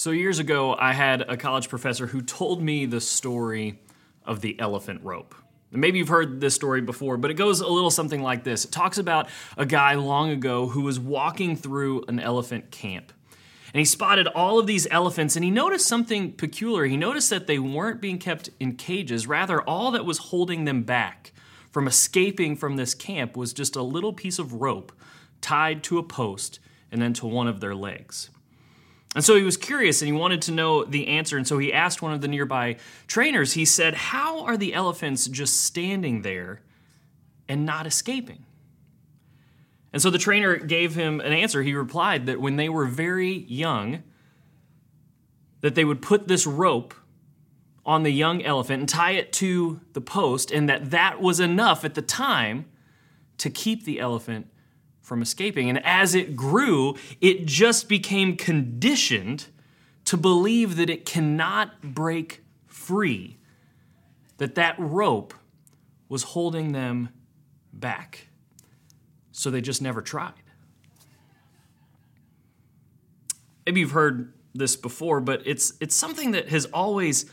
So, years ago, I had a college professor who told me the story of the elephant rope. Maybe you've heard this story before, but it goes a little something like this. It talks about a guy long ago who was walking through an elephant camp. And he spotted all of these elephants and he noticed something peculiar. He noticed that they weren't being kept in cages, rather, all that was holding them back from escaping from this camp was just a little piece of rope tied to a post and then to one of their legs. And so he was curious and he wanted to know the answer. And so he asked one of the nearby trainers, he said, How are the elephants just standing there and not escaping? And so the trainer gave him an answer. He replied that when they were very young, that they would put this rope on the young elephant and tie it to the post, and that that was enough at the time to keep the elephant from escaping. And as it grew, it just became conditioned to believe that it cannot break free, that that rope was holding them back. So they just never tried. Maybe you've heard this before, but it's it's something that has always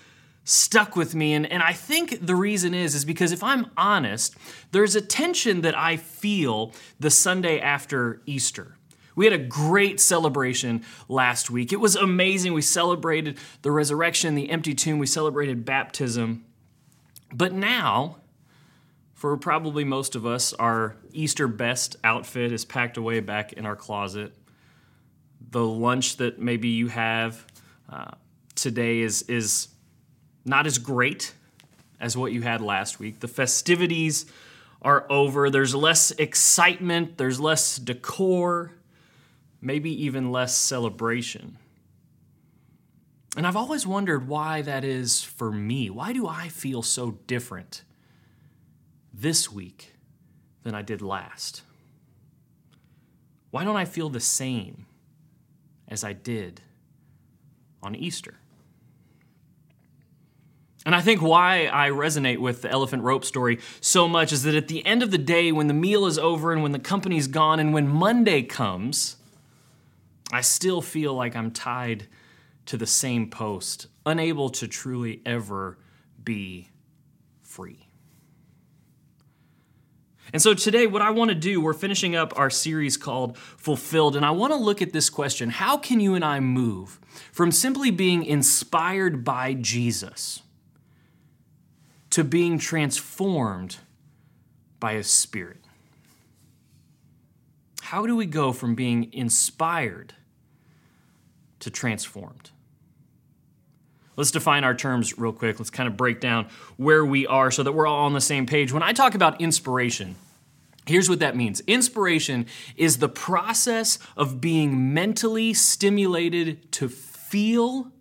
stuck with me. And, and i think the reason is is because if i'm honest there's a tension that i feel the sunday after easter. We had a great celebration last week. It was amazing. We celebrated the resurrection the empty tomb. We celebrated baptism. But now for probably most of us our easter best outfit is packed away back in our closet. The lunch that maybe you have uh, today is is not as great as what you had last week. The festivities are over. There's less excitement, there's less decor, maybe even less celebration. And I've always wondered why that is for me. Why do I feel so different this week than I did last? Why don't I feel the same as I did on Easter? And I think why I resonate with the elephant rope story so much is that at the end of the day, when the meal is over and when the company's gone and when Monday comes, I still feel like I'm tied to the same post, unable to truly ever be free. And so today, what I want to do, we're finishing up our series called Fulfilled, and I want to look at this question How can you and I move from simply being inspired by Jesus? To being transformed by His Spirit. How do we go from being inspired to transformed? Let's define our terms real quick. Let's kind of break down where we are so that we're all on the same page. When I talk about inspiration, Here's what that means Inspiration is the process of being mentally stimulated to feel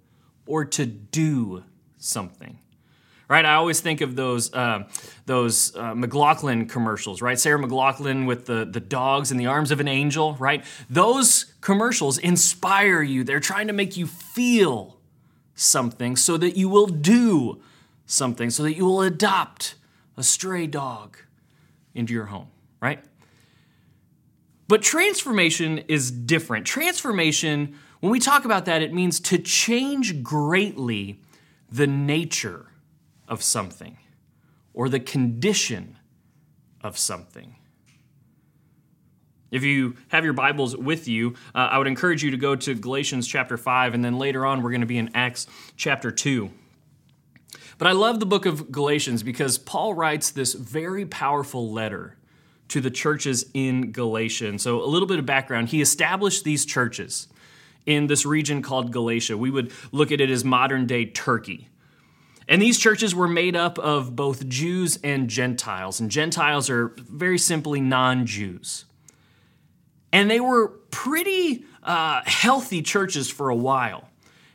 or to do something right? I always think of those uh, those uh, McLachlan commercials, right? Sarah McLachlan with the the dogs in the arms of an angel, right? Those commercials inspire you. They're trying to make you feel something so that you will do something, so that you will adopt a stray dog into your home, right? But transformation is different. Transformation, when we talk about that, it means to change greatly the nature of something or the condition of something. If you have your Bibles with you, uh, I would encourage you to go to Galatians chapter 5, and then later on, we're going to be in Acts chapter 2. But I love the book of Galatians because Paul writes this very powerful letter to the churches in Galatia. So, a little bit of background he established these churches in this region called Galatia. We would look at it as modern day Turkey. And these churches were made up of both Jews and Gentiles. And Gentiles are very simply non Jews. And they were pretty uh, healthy churches for a while.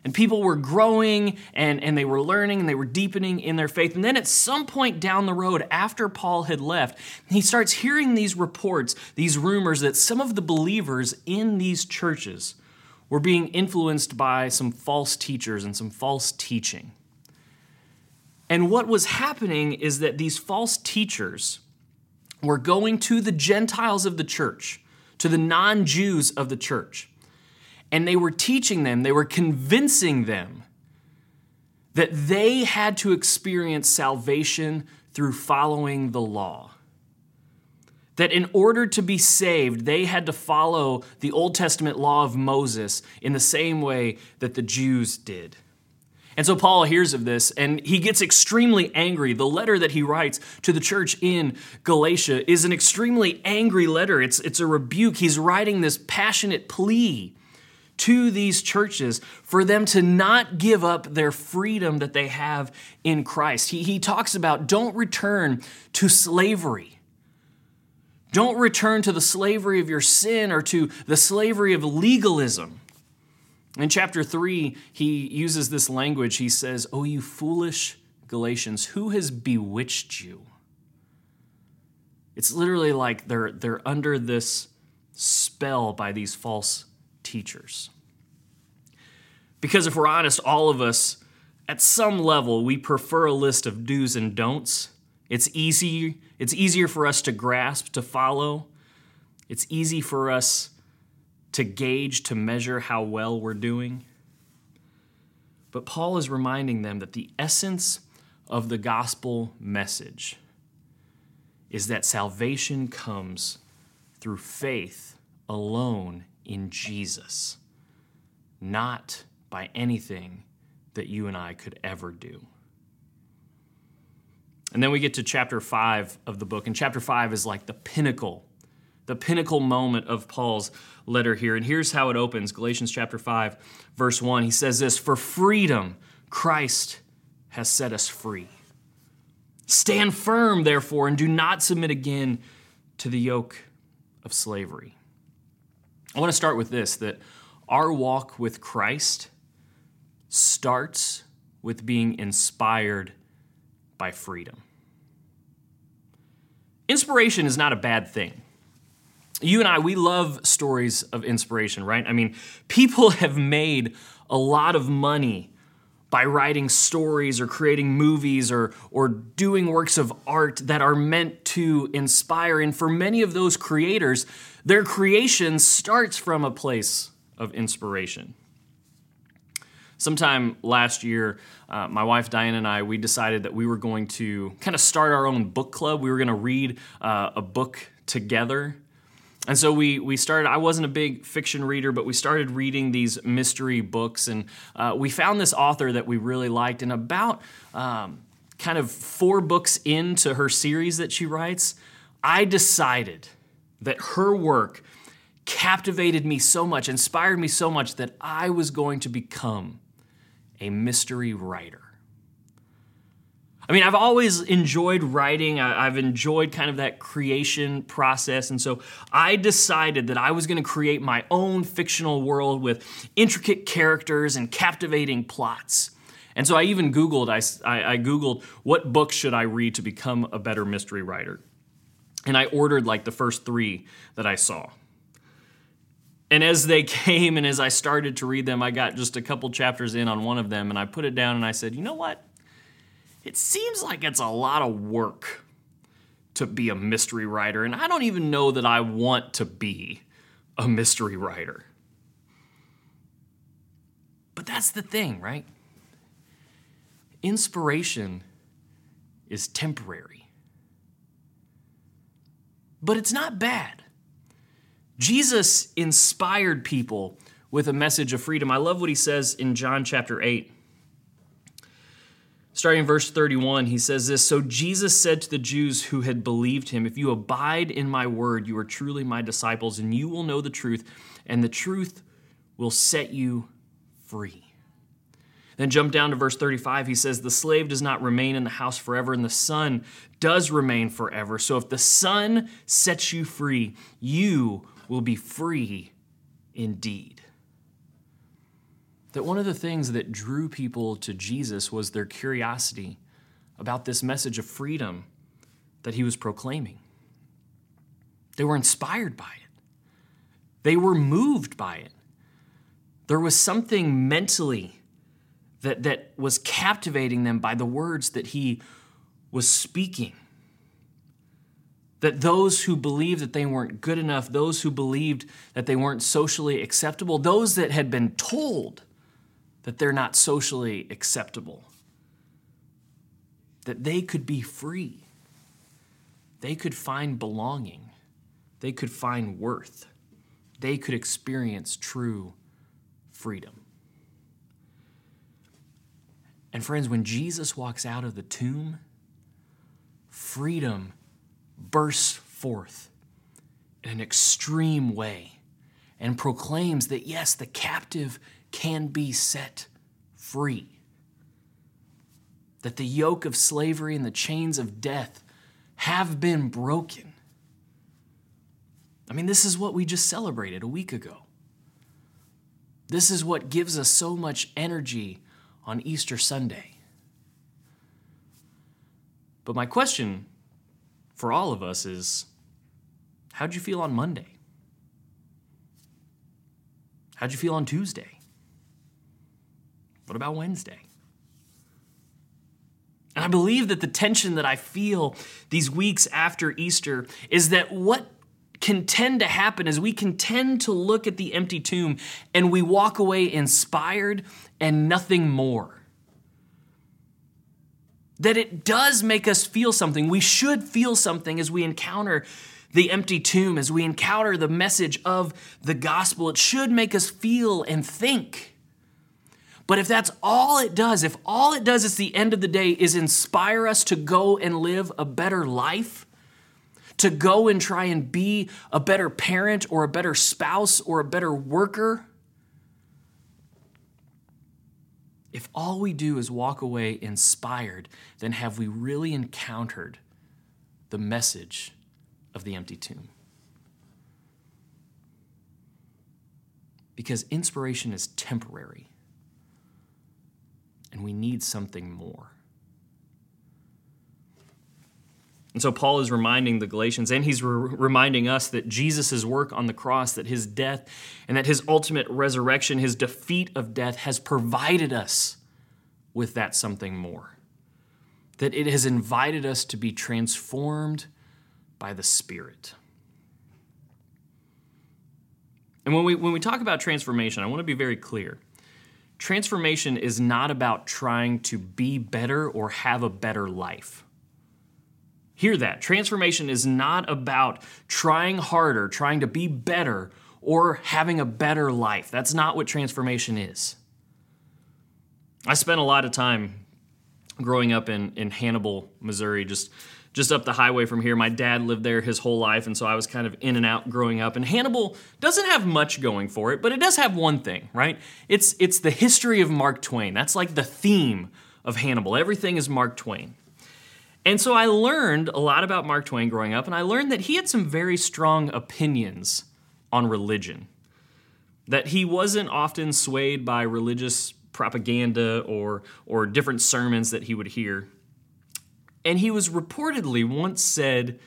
And people were growing and, and they were learning and they were deepening in their faith. And then at some point down the road, after Paul had left, he starts hearing these reports, these rumors that some of the believers in these churches were being influenced by some false teachers and some false teaching. And what was happening is that these false teachers were going to the Gentiles of the church, to the non Jews of the church. and they were teaching them, they were convincing them that they had to experience salvation through following the law. That in order to be saved, they had to follow the Old Testament law of Moses in the same way that the Jews did. And so Paul hears of this and he gets extremely angry. The letter that he writes to the church in Galatia is an extremely angry letter. It's, it's a rebuke. He's writing this passionate plea to these churches for them to not give up their freedom that they have in Christ. He, he talks about don't return to slavery. Don't return to the slavery of your sin or to the slavery of legalism. In chapter 3, he uses this language. He says, Oh, you foolish Galatians, who has bewitched you? It's literally like they're, they're under this spell by these false teachers. Because if we're honest, all of us, at some level, we prefer a list of do's and don'ts. It's easy, it's easier for us to grasp, to follow. It's easy for us to gauge, to measure how well we're doing. But Paul is reminding them that the essence of the gospel message is that salvation comes through faith alone in Jesus, not by anything that you and I could ever do. And then we get to chapter 5 of the book, and chapter 5 is like the pinnacle the pinnacle moment of Paul's letter here. And here's how it opens Galatians chapter 5, verse 1. He says this For freedom, Christ has set us free. Stand firm, therefore, and do not submit again to the yoke of slavery. I want to start with this that our walk with Christ starts with being inspired by freedom. Inspiration is not a bad thing you and I, we love stories of inspiration, right? I mean, people have made a lot of money by writing stories or creating movies or, or doing works of art that are meant to inspire. And for many of those creators, their creation starts from a place of inspiration. Sometime last year, uh, my wife Diane and I, we decided that we were going to kind of start our own book club. We were going to read uh, a book together and so we we started. I wasn't a big fiction reader, but we started reading these mystery books, and uh, we found this author that we really liked. And about um, kind of four books into her series that she writes, I decided that her work captivated me so much, inspired me so much that I was going to become a mystery writer. I mean, I've always enjoyed writing. I, have enjoyed kind of that creation process. And so I decided that I was going to create my own fictional world with intricate characters and captivating plots. And so I even Googled, I, I, I Googled, what books should I read to become a better mystery writer? And I ordered like the first three that I saw. And as they came and as I started to read them, I got just a couple chapters in on one of them and I put it down and I said, you know what? It seems like it's a lot of work to be a mystery writer, and I don't even know that I want to be a mystery writer. But that's the thing, right? Inspiration is temporary. But it's not bad. Jesus inspired people with a message of freedom. I love what he says in John chapter 8. Starting in verse 31, he says this So Jesus said to the Jews who had believed him, If you abide in my word, you are truly my disciples, and you will know the truth, and the truth will set you free. Then jump down to verse 35. He says, The slave does not remain in the house forever, and the son does remain forever. So if the son sets you free, you will be free indeed that one of the things that drew people to Jesus was their curiosity about this message of freedom that he was proclaiming. They were inspired by it, they were moved by it. There was something mentally that, that was captivating them by the words that he was speaking. That those who believed that they weren't good enough, those who believed that they weren't socially acceptable, those that had been told that they're not socially acceptable, that they could be free. They could find belonging. They could find worth. They could experience true freedom. And friends, when Jesus walks out of the tomb, freedom bursts forth in an extreme way and proclaims that yes, the captive can be set free. That the yoke of slavery and the chains of death have been broken. I mean, this is what we just celebrated a week ago. This is what gives us so much energy on Easter Sunday. But my question for all of us is how'd you feel on Monday? How'd you feel on Tuesday? What about Wednesday? And I believe that the tension that I feel these weeks after Easter is that what can tend to happen is we can tend to look at the empty tomb and we walk away inspired and nothing more. That it does make us feel something. We should feel something as we encounter the empty tomb, as we encounter the message of the gospel. It should make us feel and think. But if that's all it does, if all it does at the end of the day is inspire us to go and live a better life, to go and try and be a better parent or a better spouse or a better worker, if all we do is walk away inspired, then have we really encountered the message of the empty tomb? Because inspiration is temporary, and we need something more. And so Paul is reminding the Galatians, and he's re- reminding us that Jesus' work on the cross, that his death, and that his ultimate resurrection, his defeat of death, has provided us with that something more. That it has invited us to be transformed by the Spirit. And when we, when we talk about transformation, I want to be very clear. Transformation is not about trying to be better or have a better life. Hear that. Transformation is not about trying harder, trying to be better, or having a better life. That's not what transformation is. I spent a lot of time growing up in, in Hannibal, Missouri, just just up the highway from here. My dad lived there his whole life, and so I was kind of in and out growing up. And Hannibal doesn't have much going for it, but it does have one thing, right? It's it's the history of Mark Twain. That's like the theme of Hannibal. Everything is Mark Twain. And so I learned a lot about Mark Twain growing up, and I learned that he had some very strong opinions on religion. That he wasn't often swayed by religious propaganda or, or different sermons that he would hear. And he was reportedly once said,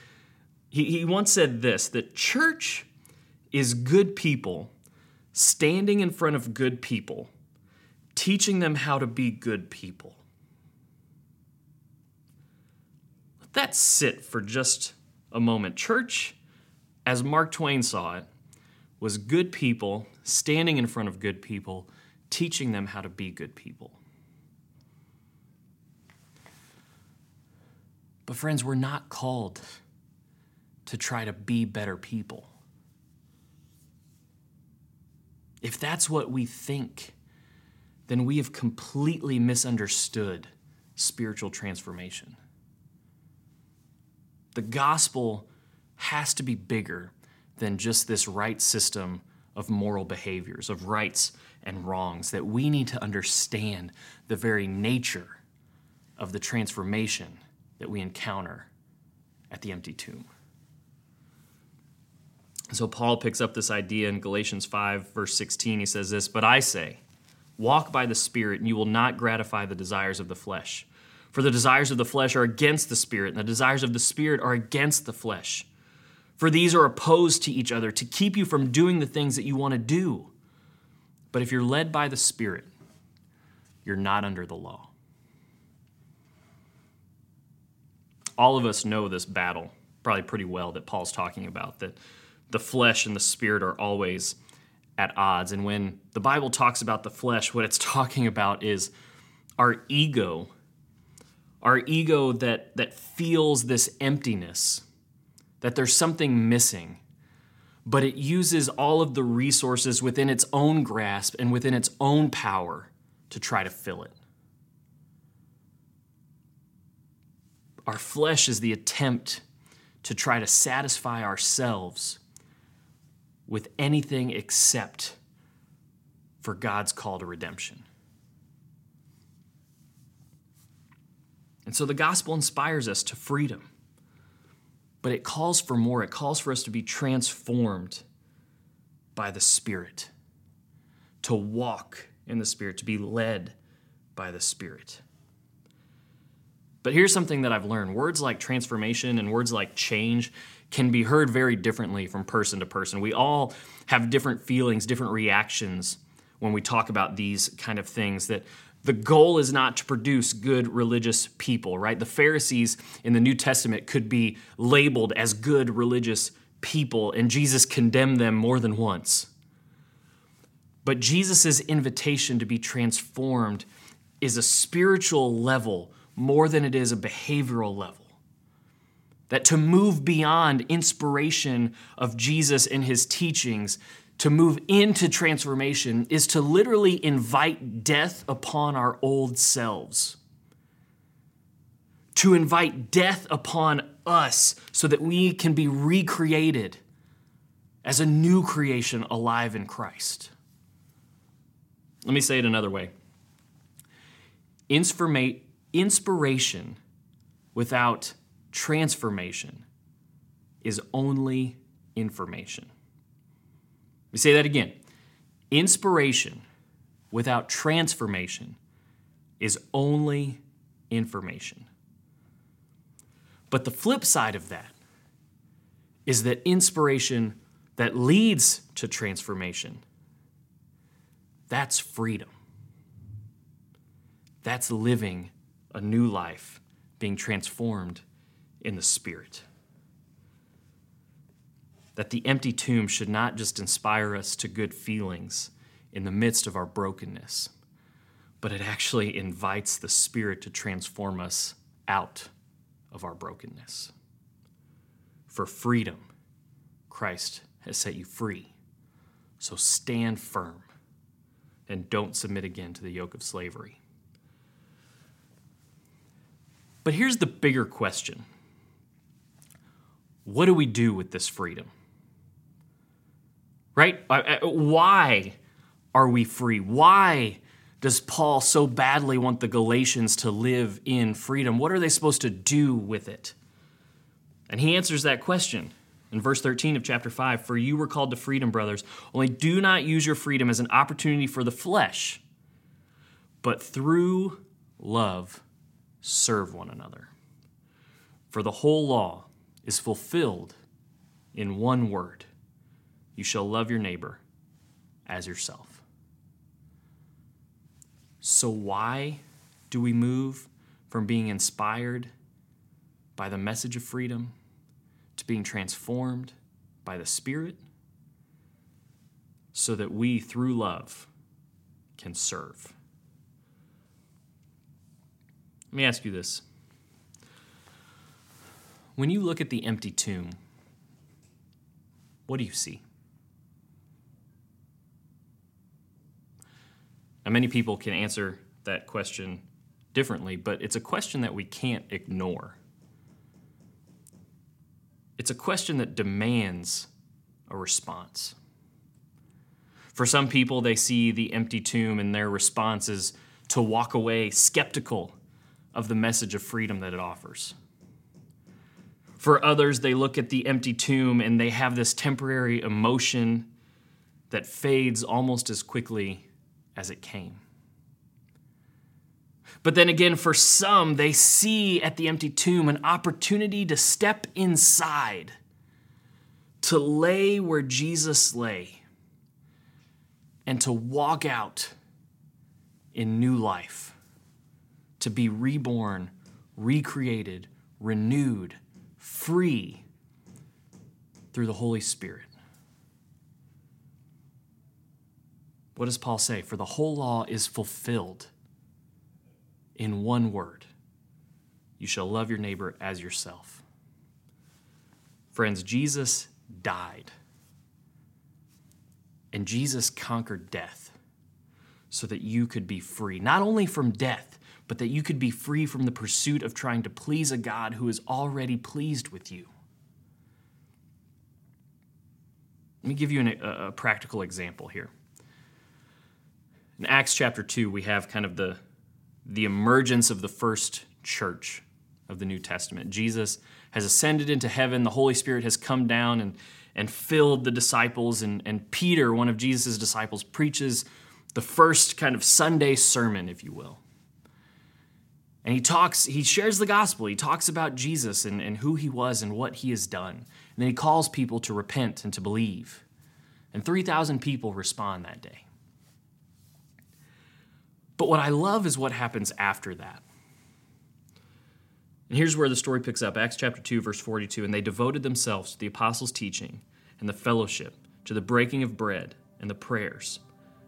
he, he once said this that church is good people standing in front of good people, teaching them how to be good people. Let that sit for just a moment. Church, as Mark Twain saw it, was good people standing in front of good people, teaching them how to be good people. But, friends, we're not called to try to be better people. If that's what we think, then we have completely misunderstood spiritual transformation. The gospel has to be bigger than just this right system of moral behaviors, of rights and wrongs, that we need to understand the very nature of the transformation that we encounter at the empty tomb. So Paul picks up this idea in Galatians 5, verse 16. He says this, But I say, walk by the Spirit, and you will not gratify the desires of the flesh. For the desires of the flesh are against the Spirit, and the desires of the Spirit are against the flesh. For these are opposed to each other to keep you from doing the things that you want to do. But if you're led by the Spirit, you're not under the law. All of us know this battle probably pretty well that Paul's talking about that the flesh and the spirit are always at odds. And when the Bible talks about the flesh, what it's talking about is our ego, our ego that, that feels this emptiness, that there's something missing, but it uses all of the resources within its own grasp and within its own power to try to fill it. Our flesh is the attempt to try to satisfy ourselves with anything except for God's call to redemption. And so the gospel inspires us to freedom, but it calls for more. It calls for us to be transformed by the Spirit, to walk in the Spirit, to be led by the Spirit. But here's something that I've learned words like transformation and words like change can be heard very differently from person to person. We all have different feelings, different reactions when we talk about these kind of things that the goal is not to produce good religious people, right? The Pharisees in the New Testament could be labeled as good religious people, and Jesus condemned them more than once. But Jesus' invitation to be transformed is a spiritual level more than it is a behavioral level. That to move beyond inspiration of Jesus and his teachings, to move into transformation, is to literally invite death upon our old selves. To invite death upon us so that we can be recreated as a new creation alive in Christ. Let me say it another way. Inspirate, Inspiration without transformation is only information. Let me say that again. Inspiration without transformation is only information. But the flip side of that is that inspiration that leads to transformation, that's freedom. That's living a new life being transformed in the Spirit. That the empty tomb should not just inspire us to good feelings in the midst of our brokenness, but it actually invites the Spirit to transform us out of our brokenness. For freedom, Christ has set you free. So stand firm and don't submit again to the yoke of slavery. But here's the bigger question What do we do with this freedom? Right? Uh, uh, why are we free? Why does Paul so badly want the Galatians to live in freedom? What are they supposed to do with it? And he answers that question in verse 13 of chapter 5 For you were called to freedom, brothers, only do not use your freedom as an opportunity for the flesh, but through love serve one another. For the whole law is fulfilled in one word you shall love your neighbor as yourself. So, why do we move from being inspired by the message of freedom to being transformed by the Spirit? So that we, through love, can serve. Let me ask you this. When you look at the empty tomb, what do you see? Now, many people can answer that question differently, but it's a question that we can't ignore. It's a question that demands a response. For some people, they see the empty tomb and their response is to walk away skeptical of the message of freedom that it offers. For others, they look at the empty tomb and they have this temporary emotion that fades almost as quickly as it came. But then again, for some, they see at the empty tomb an opportunity to step inside, to lay where Jesus lay, and to walk out in new life to be reborn, recreated, renewed, free through the Holy Spirit. What does Paul say? For the whole law is fulfilled in one word you shall love your neighbor as yourself. Friends, Jesus died. And Jesus conquered death so that you could be free, not only from death, but that you could be free from the pursuit of trying to please a God who is already pleased with you. Let me give you an, a, a practical example here. In Acts chapter 2, we have kind of the, the emergence of the first church of the New Testament. Jesus has ascended into heaven, the Holy Spirit has come down and, and filled the disciples, and, and Peter, one of Jesus' disciples, preaches the first kind of Sunday sermon, if you will. And he talks, he shares the gospel. He talks about Jesus and, and who he was and what he has done. And then he calls people to repent and to believe. And 3,000 people respond that day. But what I love is what happens after that. And here's where the story picks up Acts chapter 2, verse 42. And they devoted themselves to the apostles' teaching and the fellowship, to the breaking of bread and the prayers.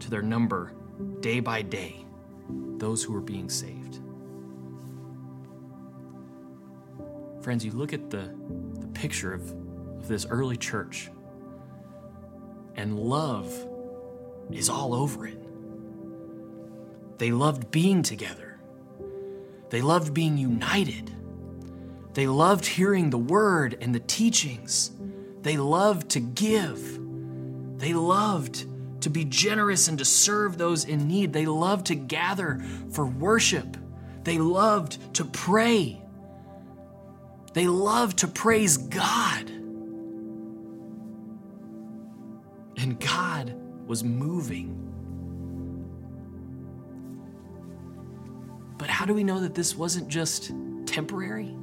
to their number day by day those who were being saved. Friends, you look at the, the picture of, of this early church, and love is all over it. They loved being together, they loved being united, they loved hearing the word and the teachings, they loved to give, they loved to be generous and to serve those in need. They loved to gather for worship. They loved to pray. They loved to praise God. And God was moving. But how do we know that this wasn't just temporary?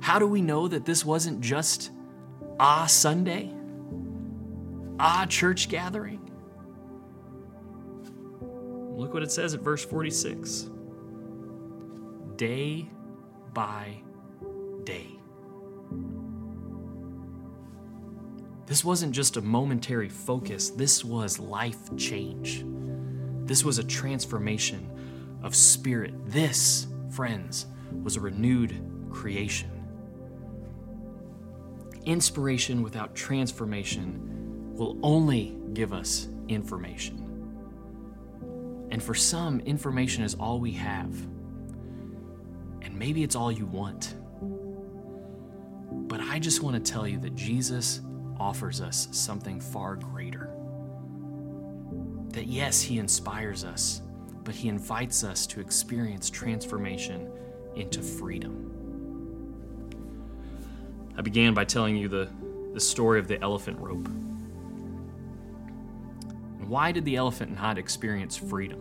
How do we know that this wasn't just Ah Sunday, Ah church gathering? Look what it says at verse 46 day by day. This wasn't just a momentary focus, this was life change. This was a transformation of spirit. This, friends, was a renewed creation. Inspiration without transformation will only give us information. And for some, information is all we have. And maybe it's all you want. But I just want to tell you that Jesus offers us something far greater. That yes, He inspires us, but He invites us to experience transformation into freedom. I began by telling you the, the story of the elephant rope. Why did the elephant in not experience freedom?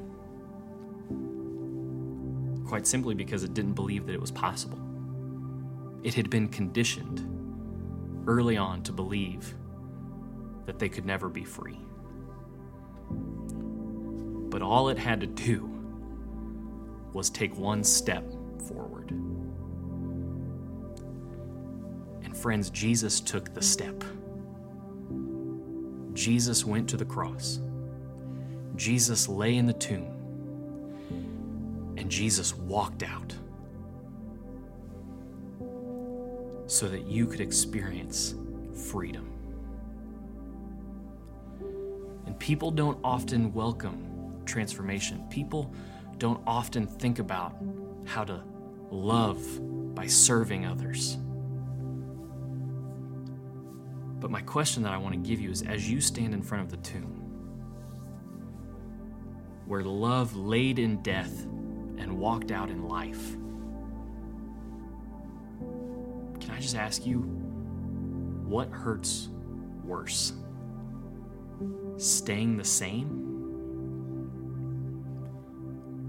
Quite simply because it didn't believe that it was possible. It had been conditioned early on to believe that they could never be free. But all it had to do was take one step forward. And friends, Jesus took the step. Jesus went to the cross. Jesus lay in the tomb and Jesus walked out so that you could experience freedom. And people don't often welcome transformation. People don't often think about how to love by serving others. But my question that I want to give you is as you stand in front of the tomb, where love laid in death and walked out in life. Can I just ask you, what hurts worse? Staying the same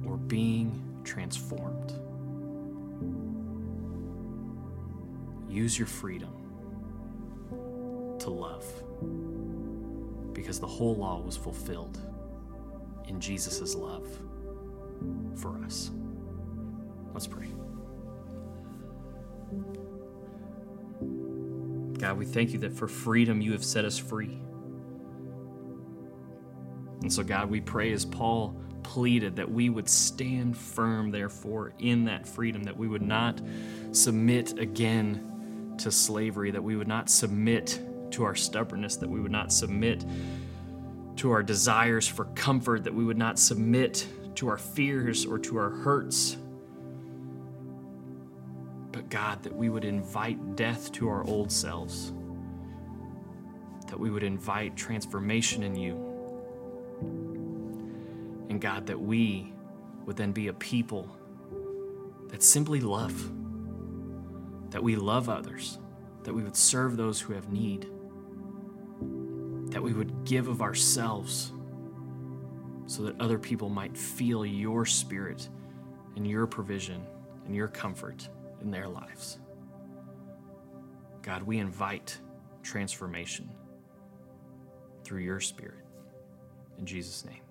or being transformed? Use your freedom to love because the whole law was fulfilled in Jesus' love for us. Let's pray. God, we thank you that for freedom you have set us free. And so, God, we pray as Paul pleaded that we would stand firm, therefore, in that freedom, that we would not submit again to slavery, that we would not submit to our stubbornness, that we would not submit to our desires for comfort, that we would not submit to our fears or to our hurts. But God, that we would invite death to our old selves, that we would invite transformation in you. And God, that we would then be a people that simply love, that we love others, that we would serve those who have need, that we would give of ourselves so that other people might feel your spirit and your provision and your comfort in their lives. God, we invite transformation through your spirit. In Jesus' name.